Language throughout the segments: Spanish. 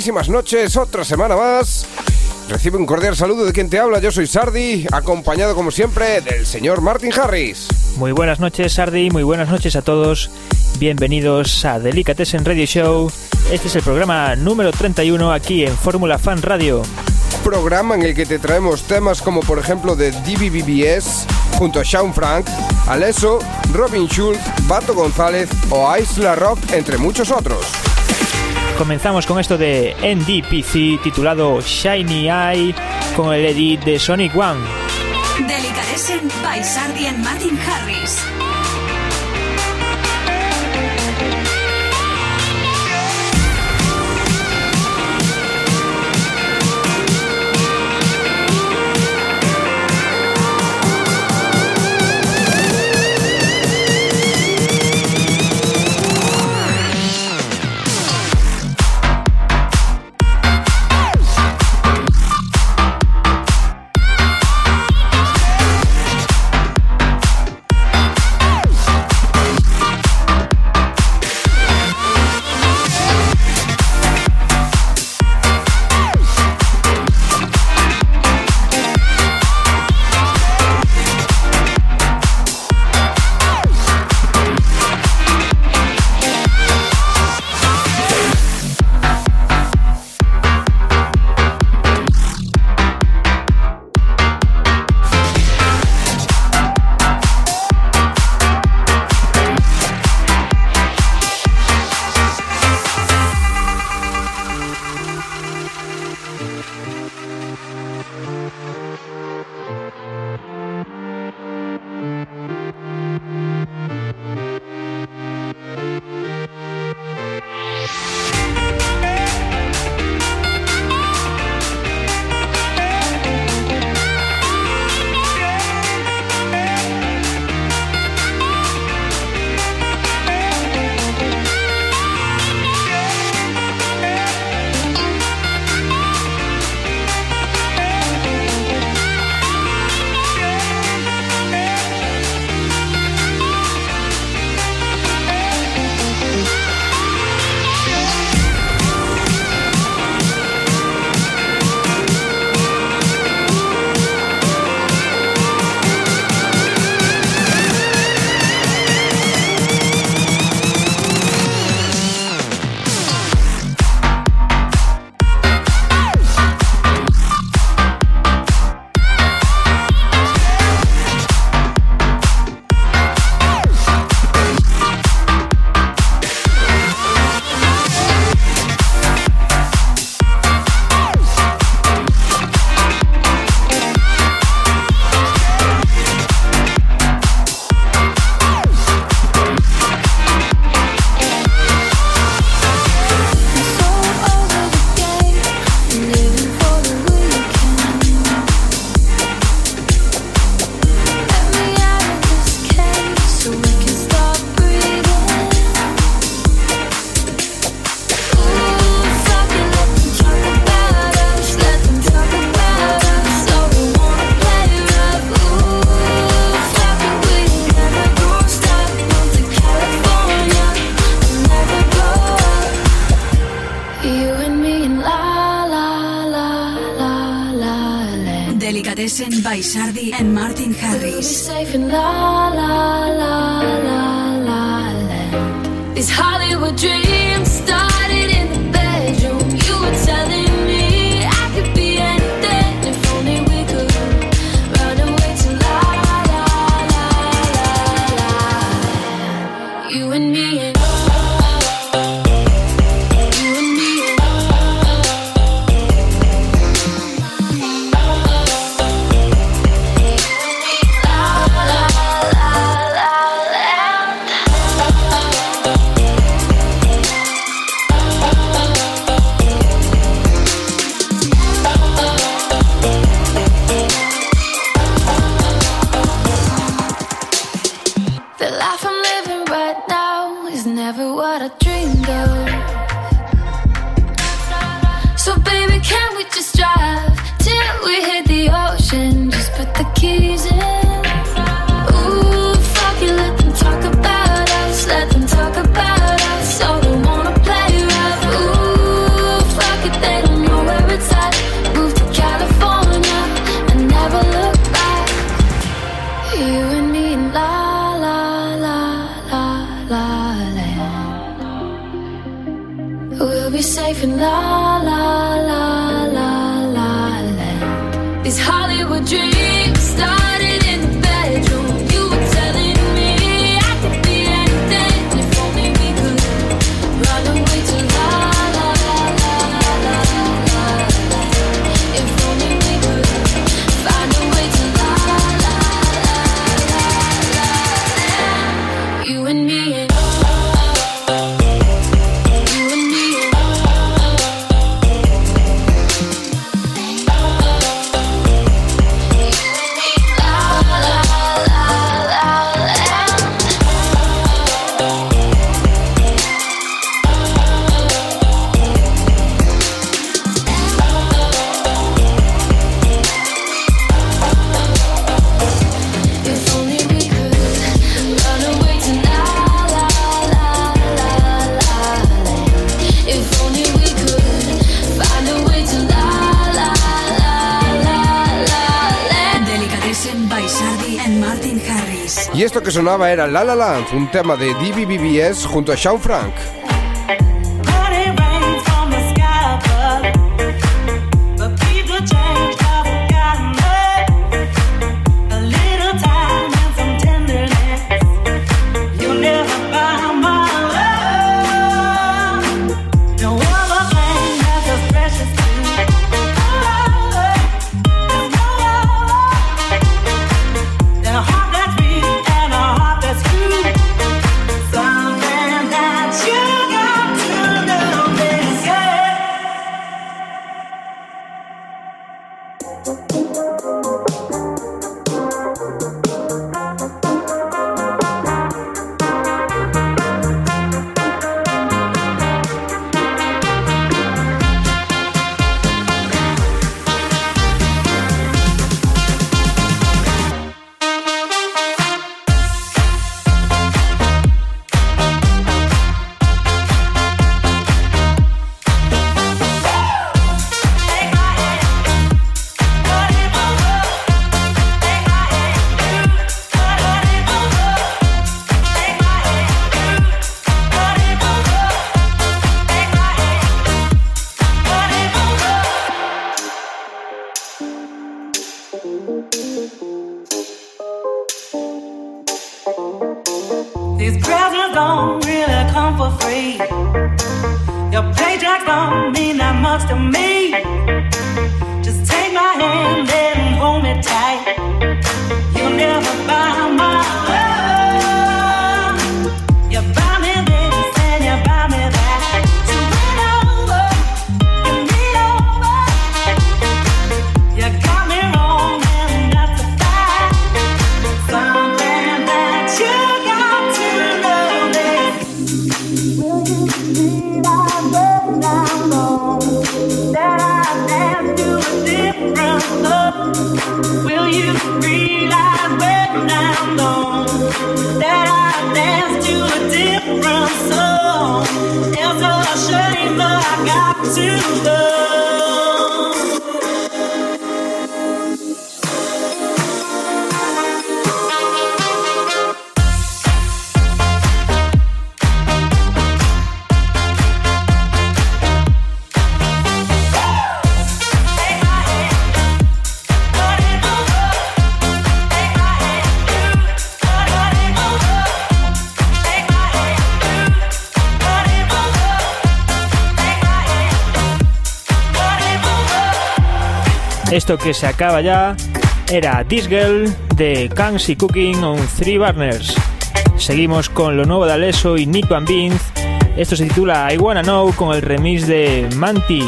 buenísimas noches, otra semana más. Recibe un cordial saludo de quien te habla, yo soy Sardi, acompañado como siempre del señor Martin Harris. Muy buenas noches Sardi, muy buenas noches a todos. Bienvenidos a Delicatessen Radio Show. Este es el programa número 31 aquí en Fórmula Fan Radio. Programa en el que te traemos temas como por ejemplo de DBBBS junto a Sean Frank, Alesso, Robin Schulz, Bato González o Isla Rock, entre muchos otros. Comenzamos con esto de NDPC titulado Shiny Eye con el edit de Sonic One. Delicatessen by Martin Harris. paisano. life in la la sonaba era La La Land, un tema de DBBBS junto a Sean Frank. Música Que se acaba ya era This Girl de y Cooking on Three Burners. Seguimos con lo nuevo de Alesso y Nick Van Beans. Esto se titula I Wanna Know con el remix de Manti.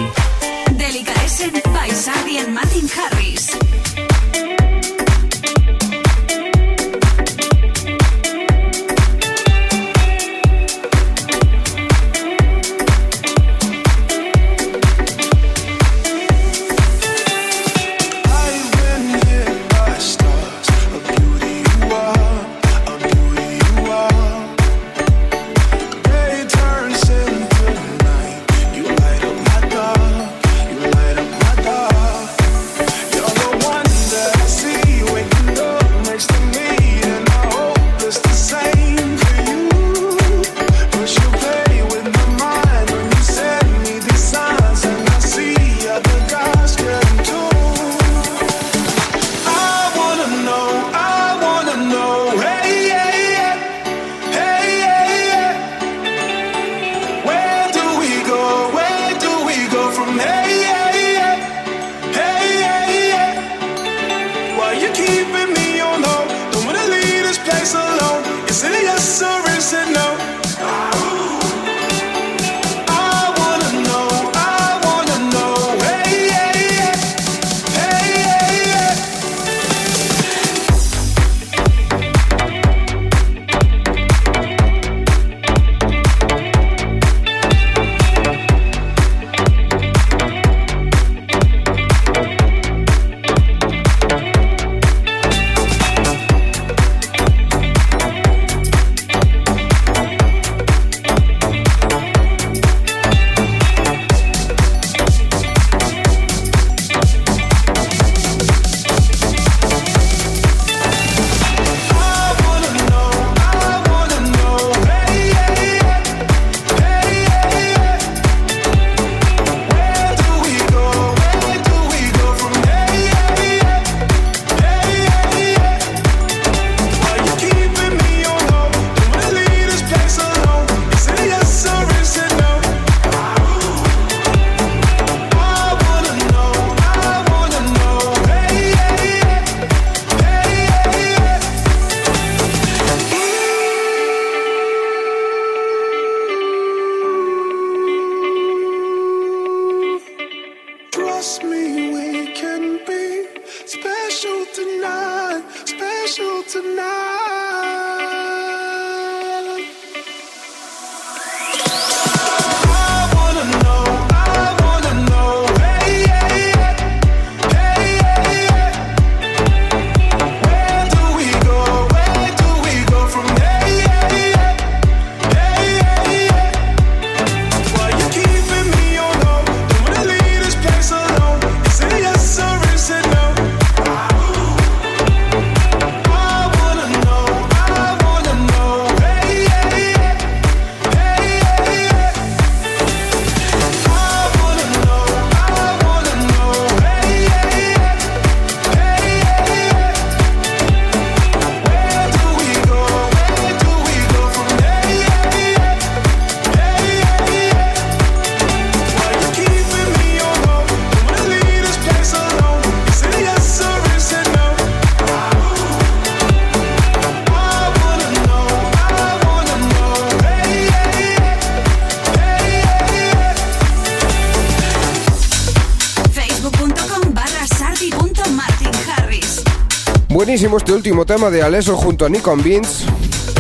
Buenísimo este último tema de Aleso junto a Nikon Beans,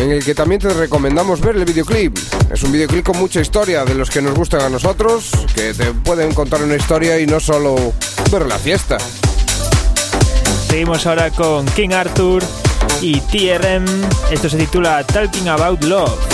en el que también te recomendamos ver el videoclip. Es un videoclip con mucha historia de los que nos gustan a nosotros, que te pueden contar una historia y no solo ver la fiesta. Seguimos ahora con King Arthur y TRM. Esto se titula Talking About Love.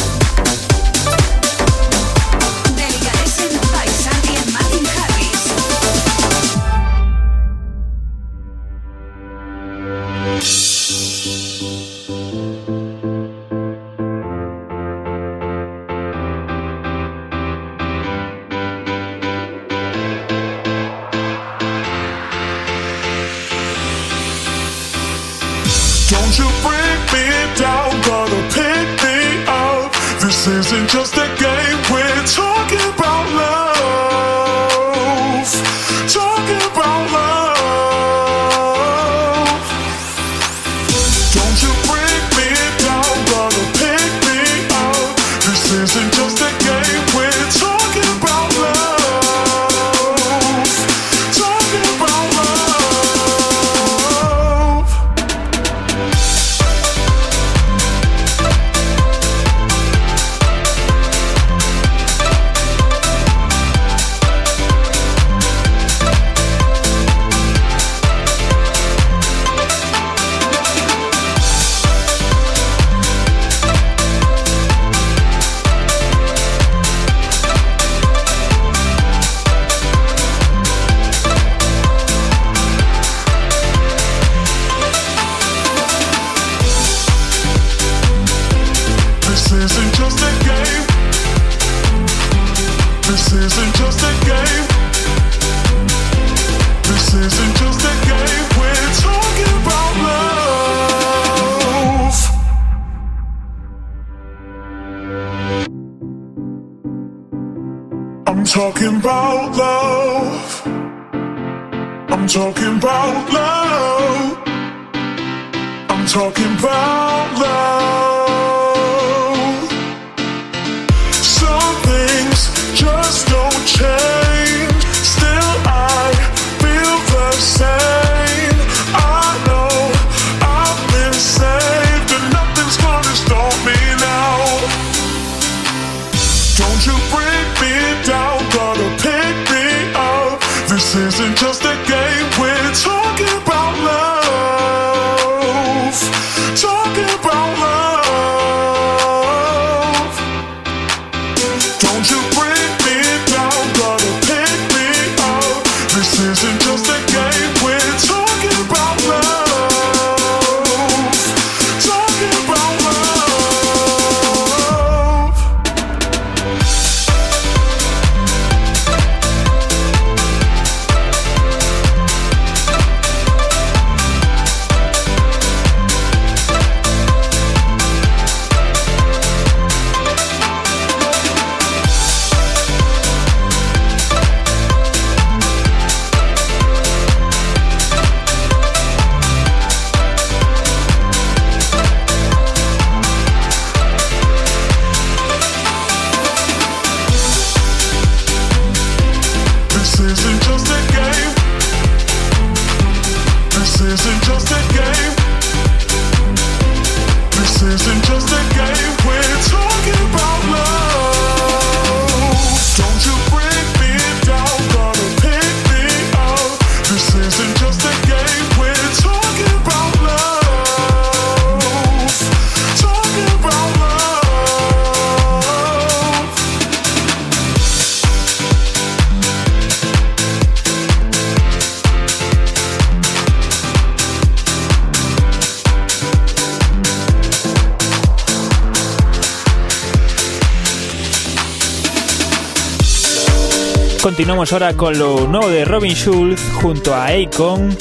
continuamos ahora con lo nuevo de Robin Schulz junto a Akon.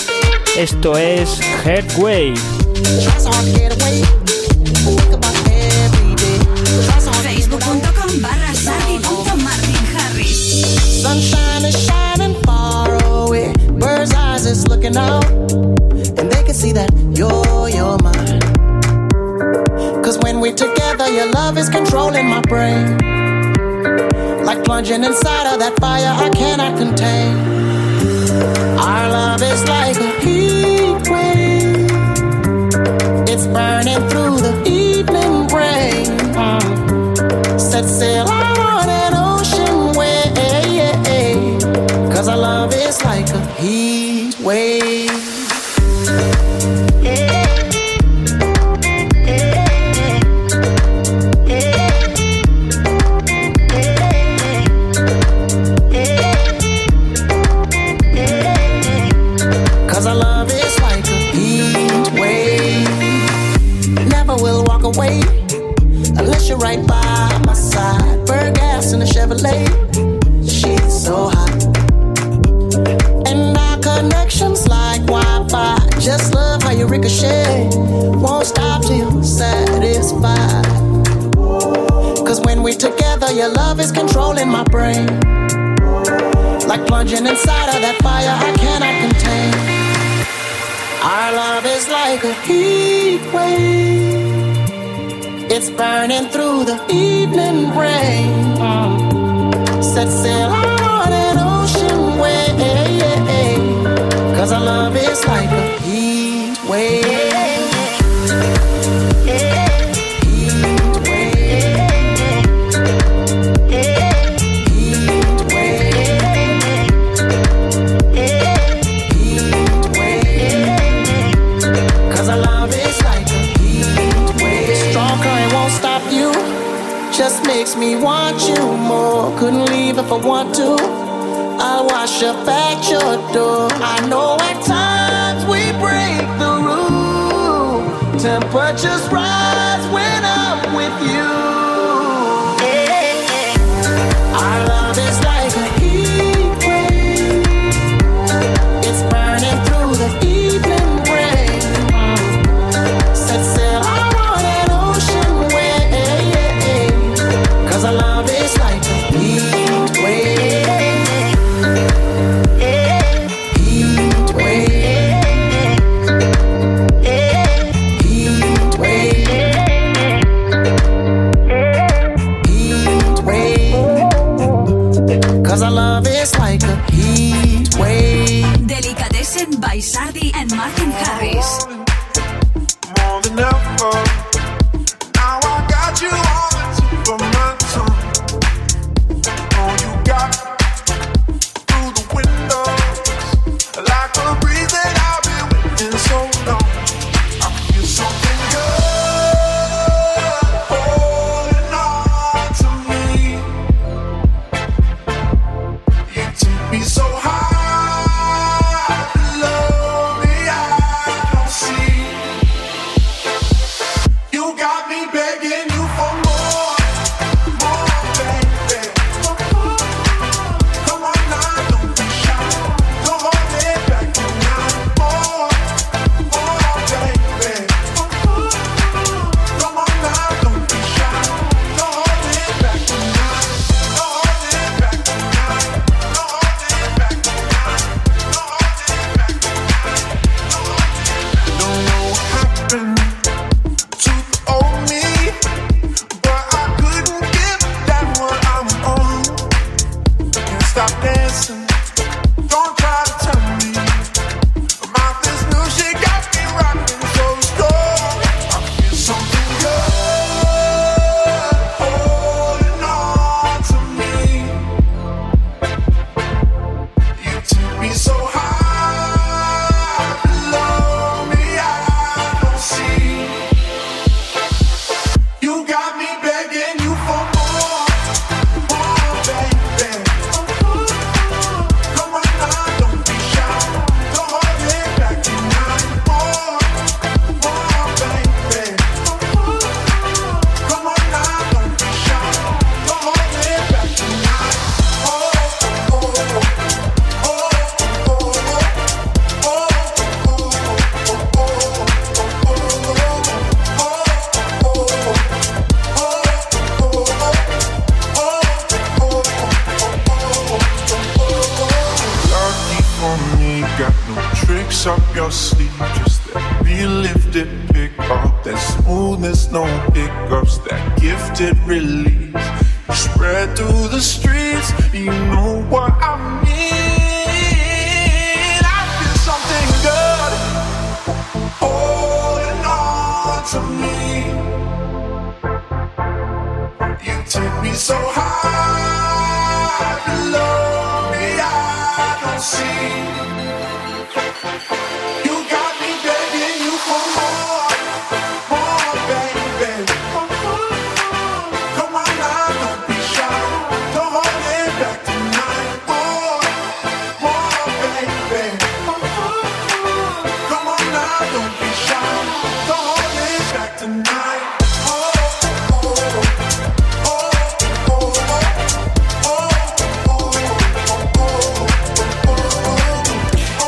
Esto es Headway. Facebook.com barra Sunshine is shining far away. Bird's eyes is looking out. And they can see that you're, you're mine. Cause when we're together, your love is controlling my brain. like plunging inside of that fire I cannot contain. Our love is like the evening. should at your door. I know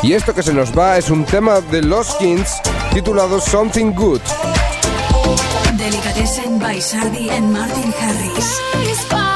Y esto que se nos va es un tema de Los Kings titulado Something Good. Delicatessen by Sardi and Martin Harris.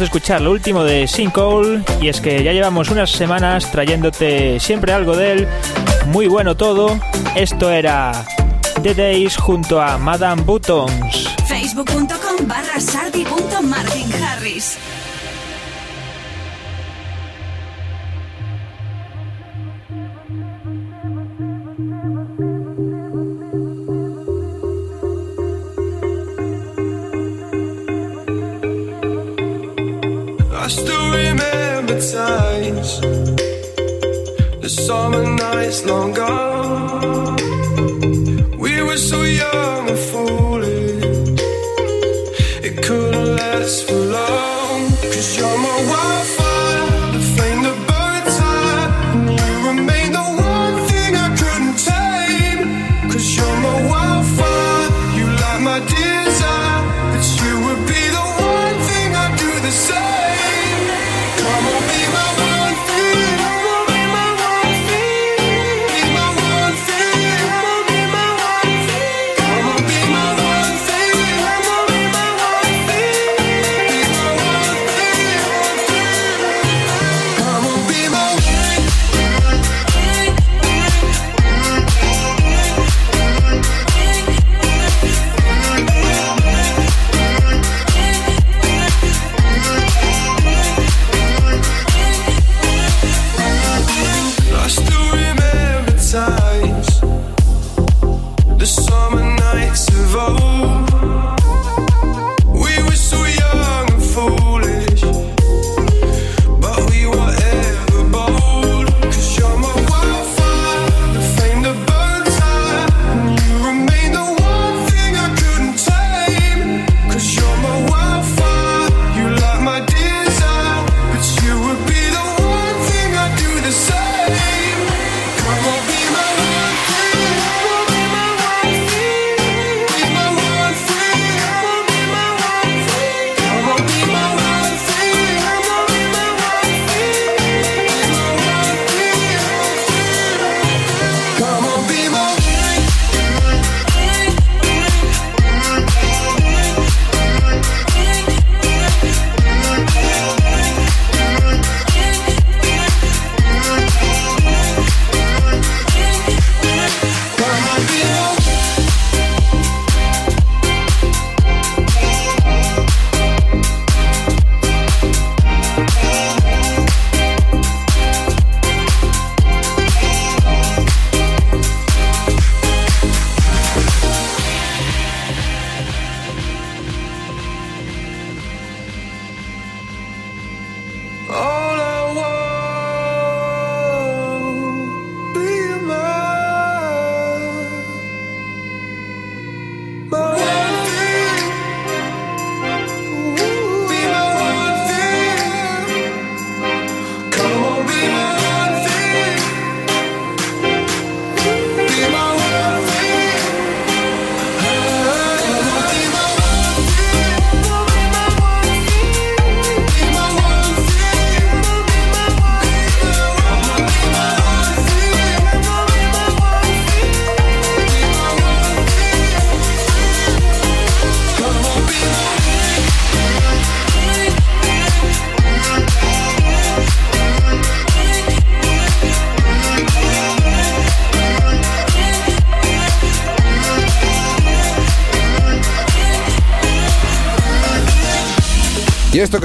escuchar lo último de Sinkhole y es que ya llevamos unas semanas trayéndote siempre algo de él, muy bueno todo. Esto era The Days junto a Madame Buttons. summer nights long gone. We were so young and foolish. It couldn't last for long. Cause you're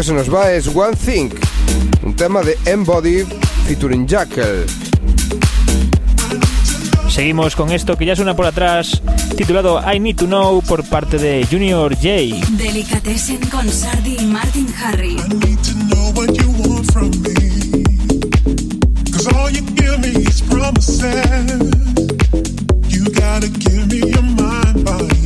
se nos va es One Thing, un tema de Embody featuring Jackal. Seguimos con esto que ya suena por atrás, titulado I Need to Know por parte de Junior J. Delicatessen con Sardi y Martin Harry. I need to know what You gotta give me your mind, body.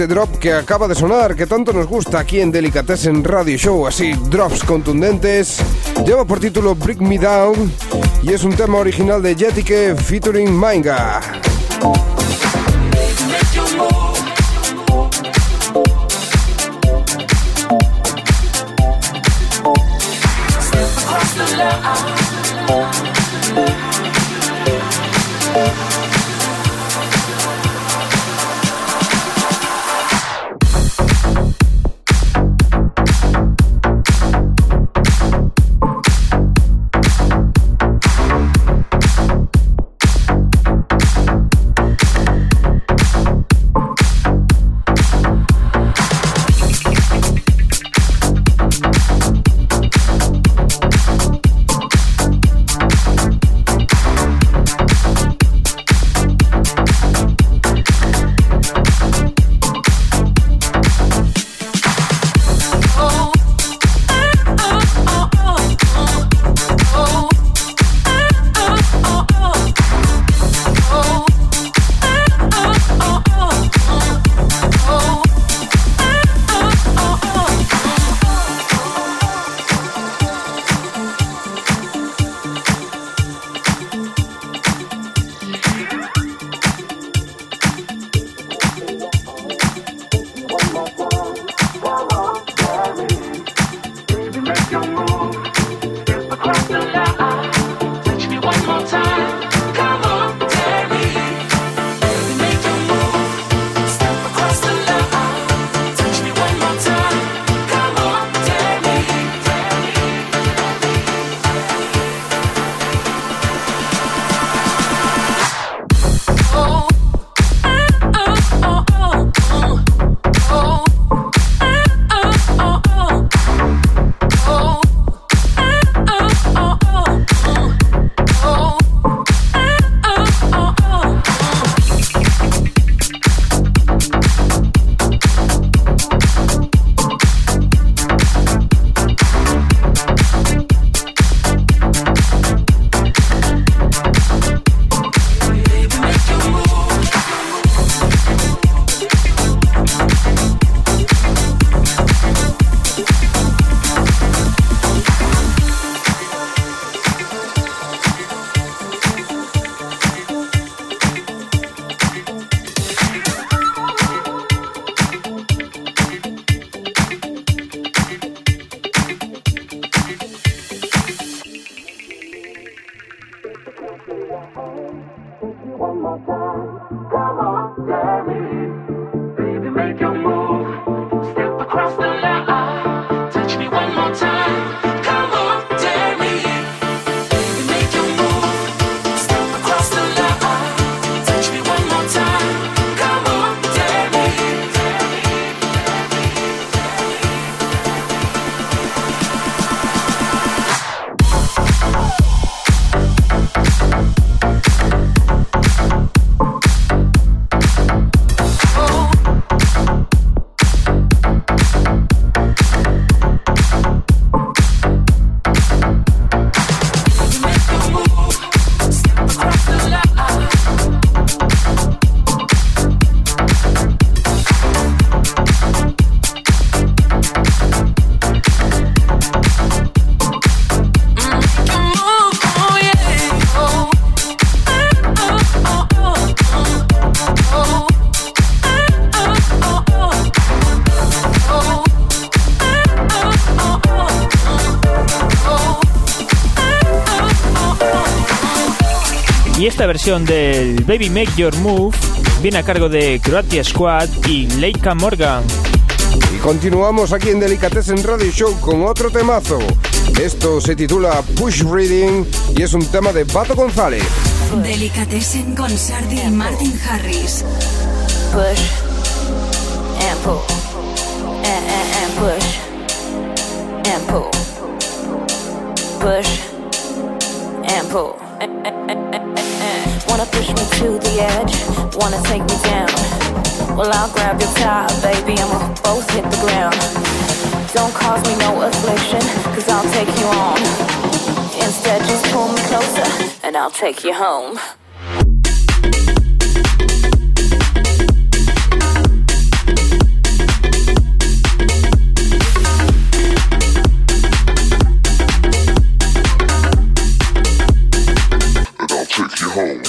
Este drop que acaba de sonar, que tanto nos gusta aquí en Delicatessen Radio Show, así drops contundentes, lleva por título Break Me Down y es un tema original de Jetike featuring Manga. Esta versión del Baby Make Your Move viene a cargo de Croatia Squad y Leica Morgan. Y continuamos aquí en Delicatessen Radio Show con otro temazo. Esto se titula Push Reading y es un tema de Pato González. Delicatessen con Sardi y Martin Harris. push and pull and, and, and push and pull push and pull wanna push me to the edge wanna take me down. Well i'll grab your tie baby and we'll both hit the ground. Don't cause me no affliction cause i'll take you on. Instead just pull me closer and i'll take you home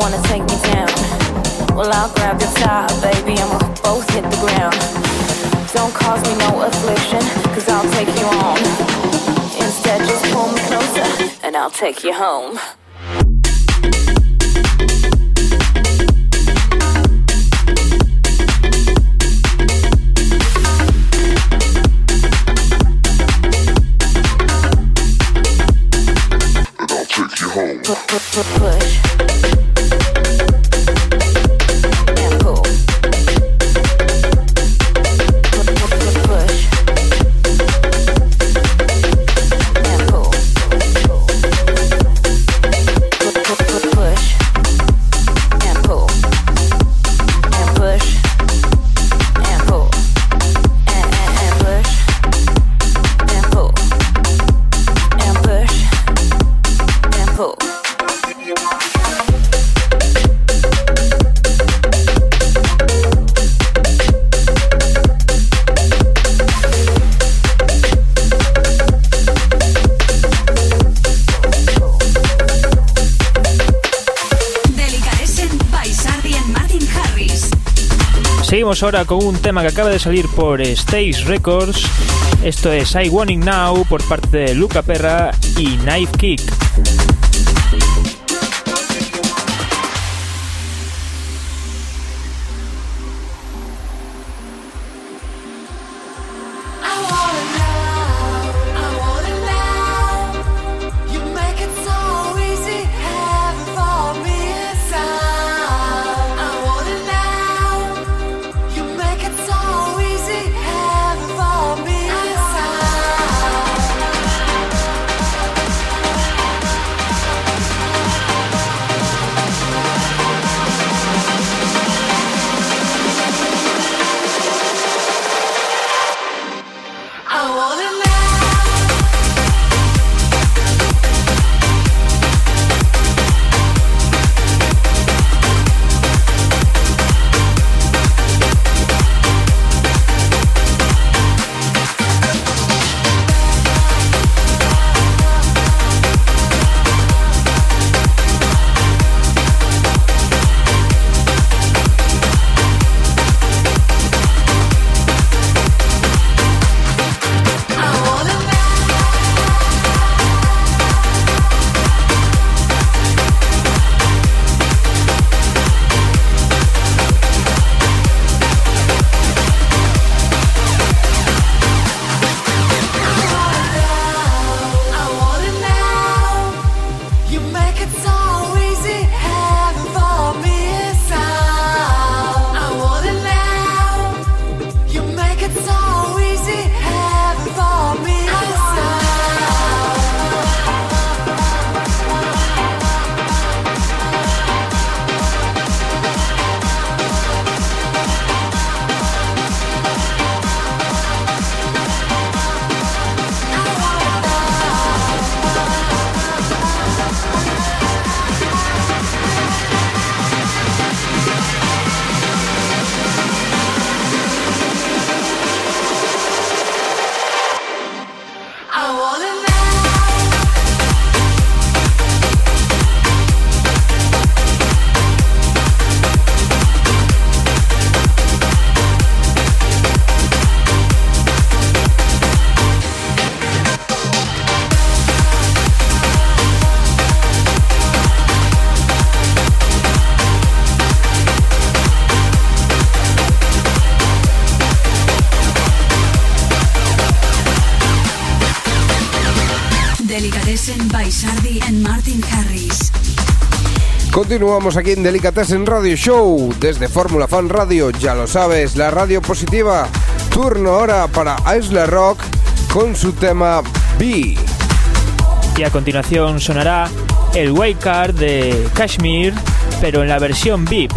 Wanna take me down. Well, I'll grab your tie, baby, and we'll both hit the ground. Don't cause me no affliction, cause I'll take you on. Instead, just pull me closer, and I'll take you home. Pu- pu- pu- Push. Ahora con un tema que acaba de salir por Stage Records. Esto es I It Now por parte de Luca Perra y Knife Kick. Continuamos aquí en Delicatessen Radio Show desde Fórmula Fan Radio, ya lo sabes, la radio positiva. Turno ahora para Isla Rock con su tema B. Y a continuación sonará el Wildcard de Kashmir, pero en la versión VIP.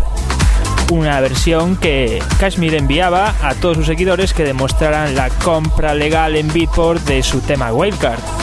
Una versión que Kashmir enviaba a todos sus seguidores que demostraran la compra legal en Beatport de su tema Wildcard.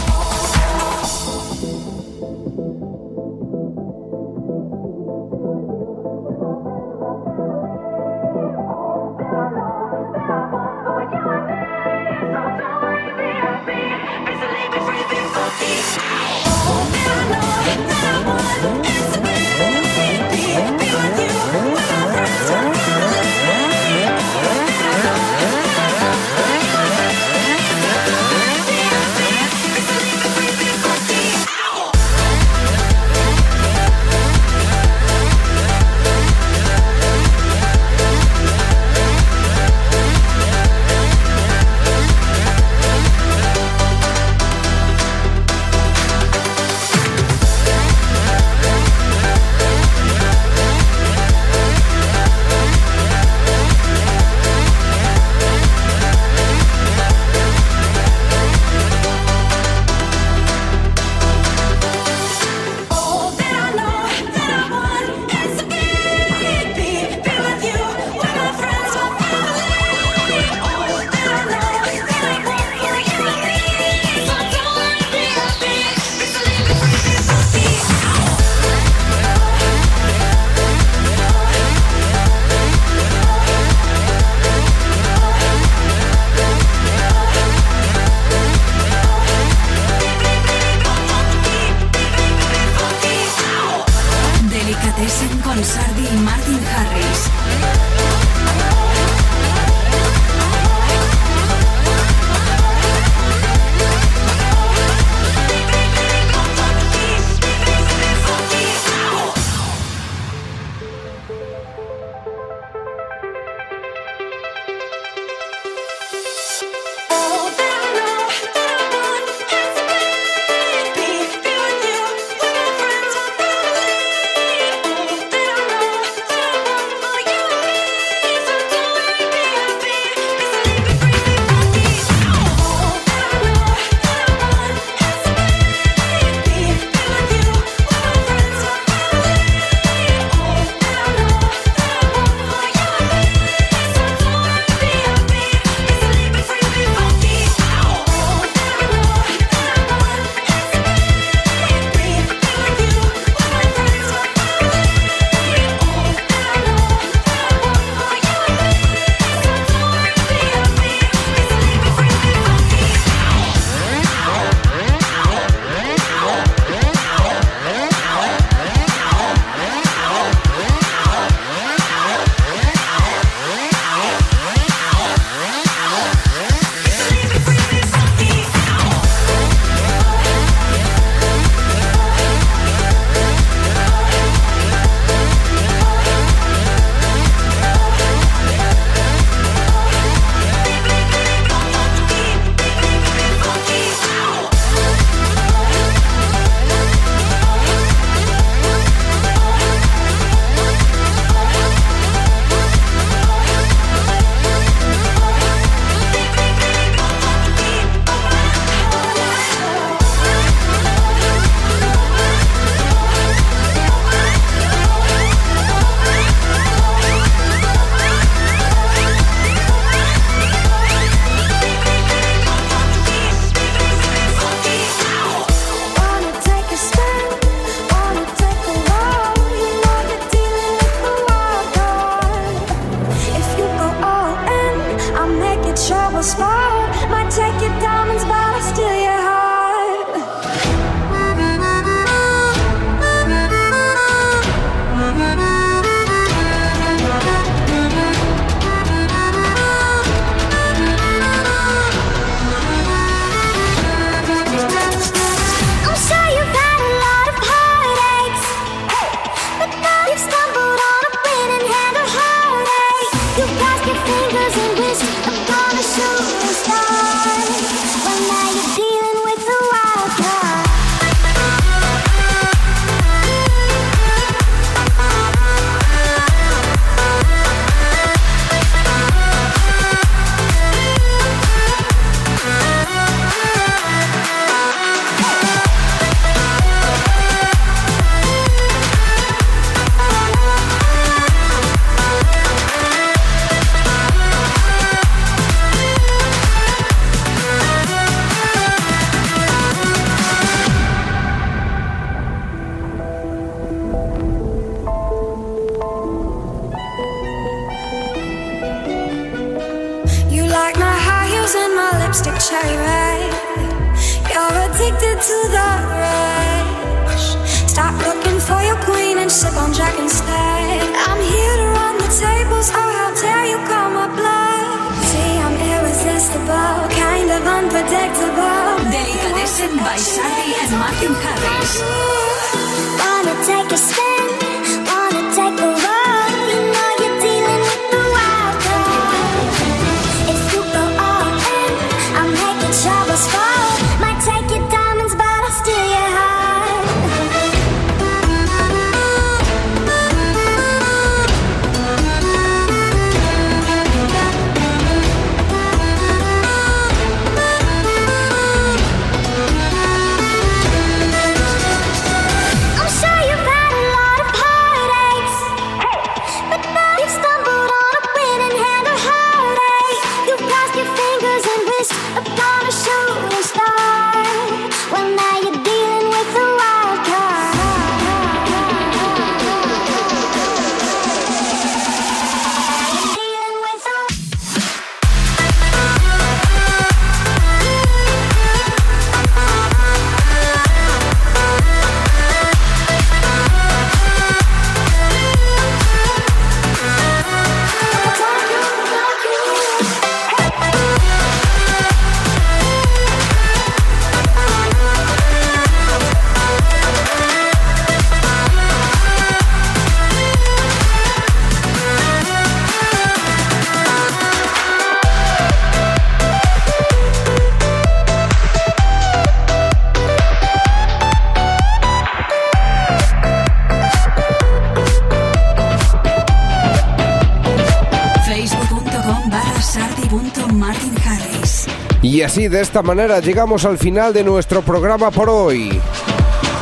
Así, de esta manera, llegamos al final de nuestro programa por hoy.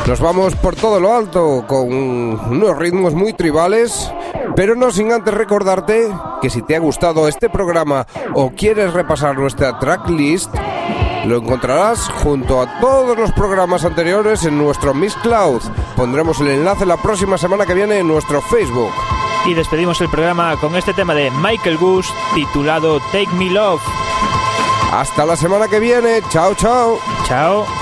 Nos vamos por todo lo alto con unos ritmos muy tribales, pero no sin antes recordarte que si te ha gustado este programa o quieres repasar nuestra tracklist, lo encontrarás junto a todos los programas anteriores en nuestro Miss Cloud. Pondremos el enlace la próxima semana que viene en nuestro Facebook. Y despedimos el programa con este tema de Michael Goose titulado Take Me Love. Hasta la semana que viene. Chao, chao. Chao.